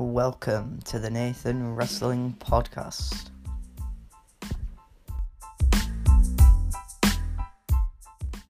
Welcome to the Nathan Wrestling Podcast.